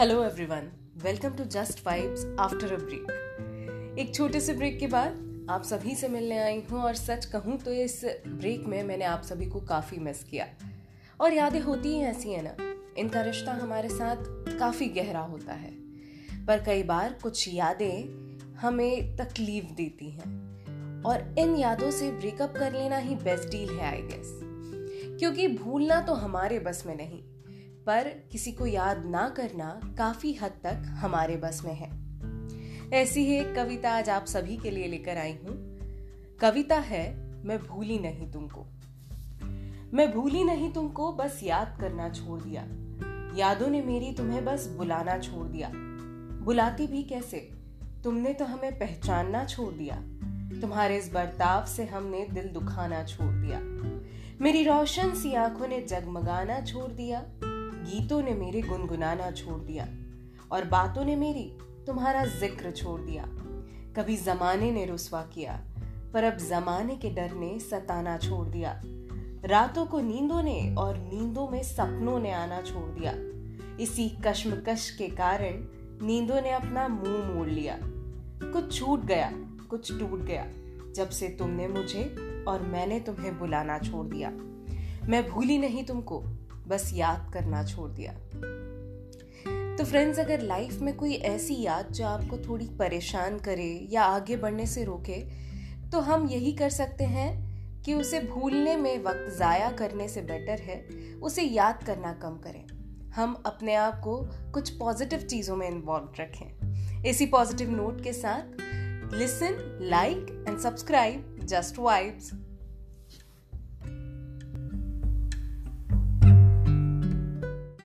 Hello everyone welcome to just vibes after a break एक छोटे से ब्रेक के बाद आप सभी से मिलने आई हूँ और सच कहूँ तो इस ब्रेक में मैंने आप सभी को काफ़ी मिस किया। और यादें होती ही ऐसी है ना, इनका रिश्ता हमारे साथ काफ़ी गहरा होता है। पर कई बार कुछ यादें हमें तकलीफ़ देती हैं। और इन यादों से ब्रेकअप कर लेना ही बेस्ट डील है आई गेस क्योंकि भूलना तो हमारे बस में नहीं पर किसी को याद ना करना काफ़ी हद तक हमारे बस में है। ऐसी ही एक कविता आज आप सभी के लिए लेकर आई हूँ। कविता है, मैं भूली नहीं तुमको। मैं भूली नहीं तुमको, बस याद करना छोड़ दिया। यादों ने मेरी तुम्हें बस बुलाना छोड़ दिया। बुलाती भी कैसे? तुमने तो हमें पहचानना छोड़ दिया। तुम्हारे इस बर्ताव से हमने दिल दुखाना छोड़ दिया। मेरी रोशन सी आँखों ने जगमगाना छोड़ दिया। गीतों ने मेरे गुनगुनाना छोड़ दिया और बातों ने मेरी तुम्हारा ज़िक्र छोड़ दिया। कभी जमाने ने रुसवा किया, पर अब जमाने के डर ने सताना छोड़ दिया। रातों को नींदों ने और नींदों में सपनों ने आना छोड़ दिया। इसी कश्मकश के कारण नींदों ने अपना मुँह मोड़ लिया। कुछ छूट गया, कुछ टूट गया, जब से तुमने मुझे और मैंने तुम्हें बुलाना छोड़ दिया। मैं भूली नहीं तुमको बस याद करना छोड़ दिया। तो फ्रेंड्स अगर लाइफ में कोई ऐसी याद जो आपको थोड़ी परेशान करे या आगे बढ़ने से रोके तो हम यही कर सकते हैं कि उसे भूलने में वक्त ज़ाया करने से बेटर है, उसे याद करना कम करें। हम अपने आप को कुछ पॉजिटिव चीज़ों में इन्वॉल्व रखें। इसी पॉजिटिव नोट के साथ listen like and subscribe just vibes